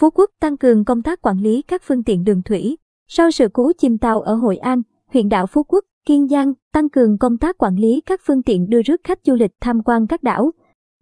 Phú Quốc tăng cường công tác quản lý các phương tiện đường thủy. Sau sự cố chìm tàu ở Hội An, huyện đảo Phú Quốc, Kiên Giang tăng cường công tác quản lý các phương tiện đưa rước khách du lịch tham quan các đảo.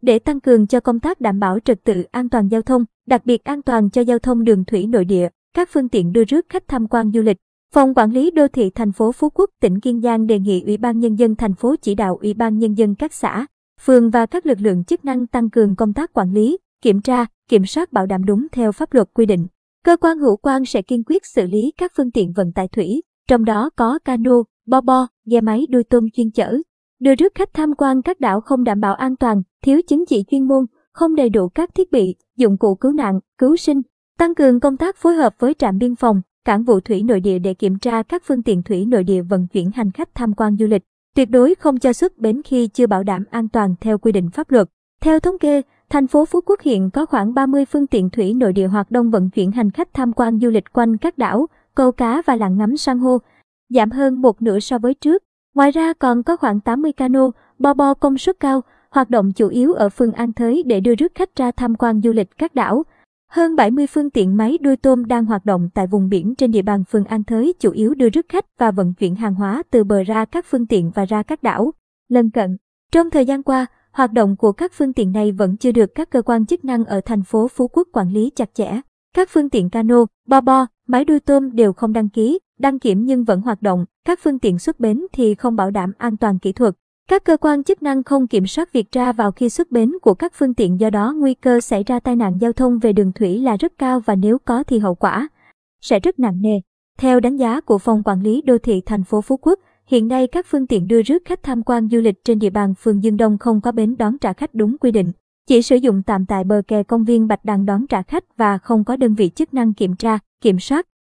Để tăng cường cho công tác đảm bảo trật tự an toàn giao thông, đặc biệt an toàn cho giao thông đường thủy nội địa, các phương tiện đưa rước khách tham quan du lịch, Phòng Quản lý Đô thị thành phố Phú Quốc, tỉnh Kiên Giang đề nghị Ủy ban Nhân dân thành phố chỉ đạo Ủy ban Nhân dân các xã, phường và các lực lượng chức năng tăng cường công tác quản lý, kiểm tra, kiểm soát bảo đảm đúng theo pháp luật quy định. Cơ quan hữu quan sẽ kiên quyết xử lý các phương tiện vận tải thủy, trong đó có cano, bo bo, ghe máy đuôi tôm chuyên chở. Đưa rước khách tham quan các đảo không đảm bảo an toàn, thiếu chứng chỉ chuyên môn, không đầy đủ các thiết bị, dụng cụ cứu nạn, cứu sinh, tăng cường công tác phối hợp với trạm biên phòng, cảng vụ thủy nội địa để kiểm tra các phương tiện thủy nội địa vận chuyển hành khách tham quan du lịch. Tuyệt đối không cho xuất bến khi chưa bảo đảm an toàn theo quy định pháp luật. Theo thống kê, thành phố Phú Quốc hiện có khoảng 30 phương tiện thủy nội địa hoạt động vận chuyển hành khách tham quan du lịch quanh các đảo, câu cá và lặn ngắm san hô, giảm hơn một nửa so với trước. Ngoài ra còn có khoảng 80 cano, bo bo công suất cao, hoạt động chủ yếu ở phường An Thới để đưa rước khách ra tham quan du lịch các đảo. Hơn 70 phương tiện máy đuôi tôm đang hoạt động tại vùng biển trên địa bàn phường An Thới chủ yếu đưa rước khách và vận chuyển hàng hóa từ bờ ra các phương tiện và ra các đảo. Lân cận, trong thời gian qua, hoạt động của các phương tiện này vẫn chưa được các cơ quan chức năng ở thành phố Phú Quốc quản lý chặt chẽ. Các phương tiện cano, bo bo, máy đuôi tôm đều không đăng ký, đăng kiểm nhưng vẫn hoạt động, các phương tiện xuất bến thì không bảo đảm an toàn kỹ thuật. Các cơ quan chức năng không kiểm soát việc ra vào khi xuất bến của các phương tiện do đó nguy cơ xảy ra tai nạn giao thông về đường thủy là rất cao và nếu có thì hậu quả sẽ rất nặng nề. Theo đánh giá của Phòng Quản lý Đô thị thành phố Phú Quốc, hiện nay các phương tiện đưa rước khách tham quan du lịch trên địa bàn phường Dương Đông không có bến đón trả khách đúng quy định. Chỉ sử dụng tạm tại bờ kè công viên Bạch Đằng đón trả khách và không có đơn vị chức năng kiểm tra, kiểm soát.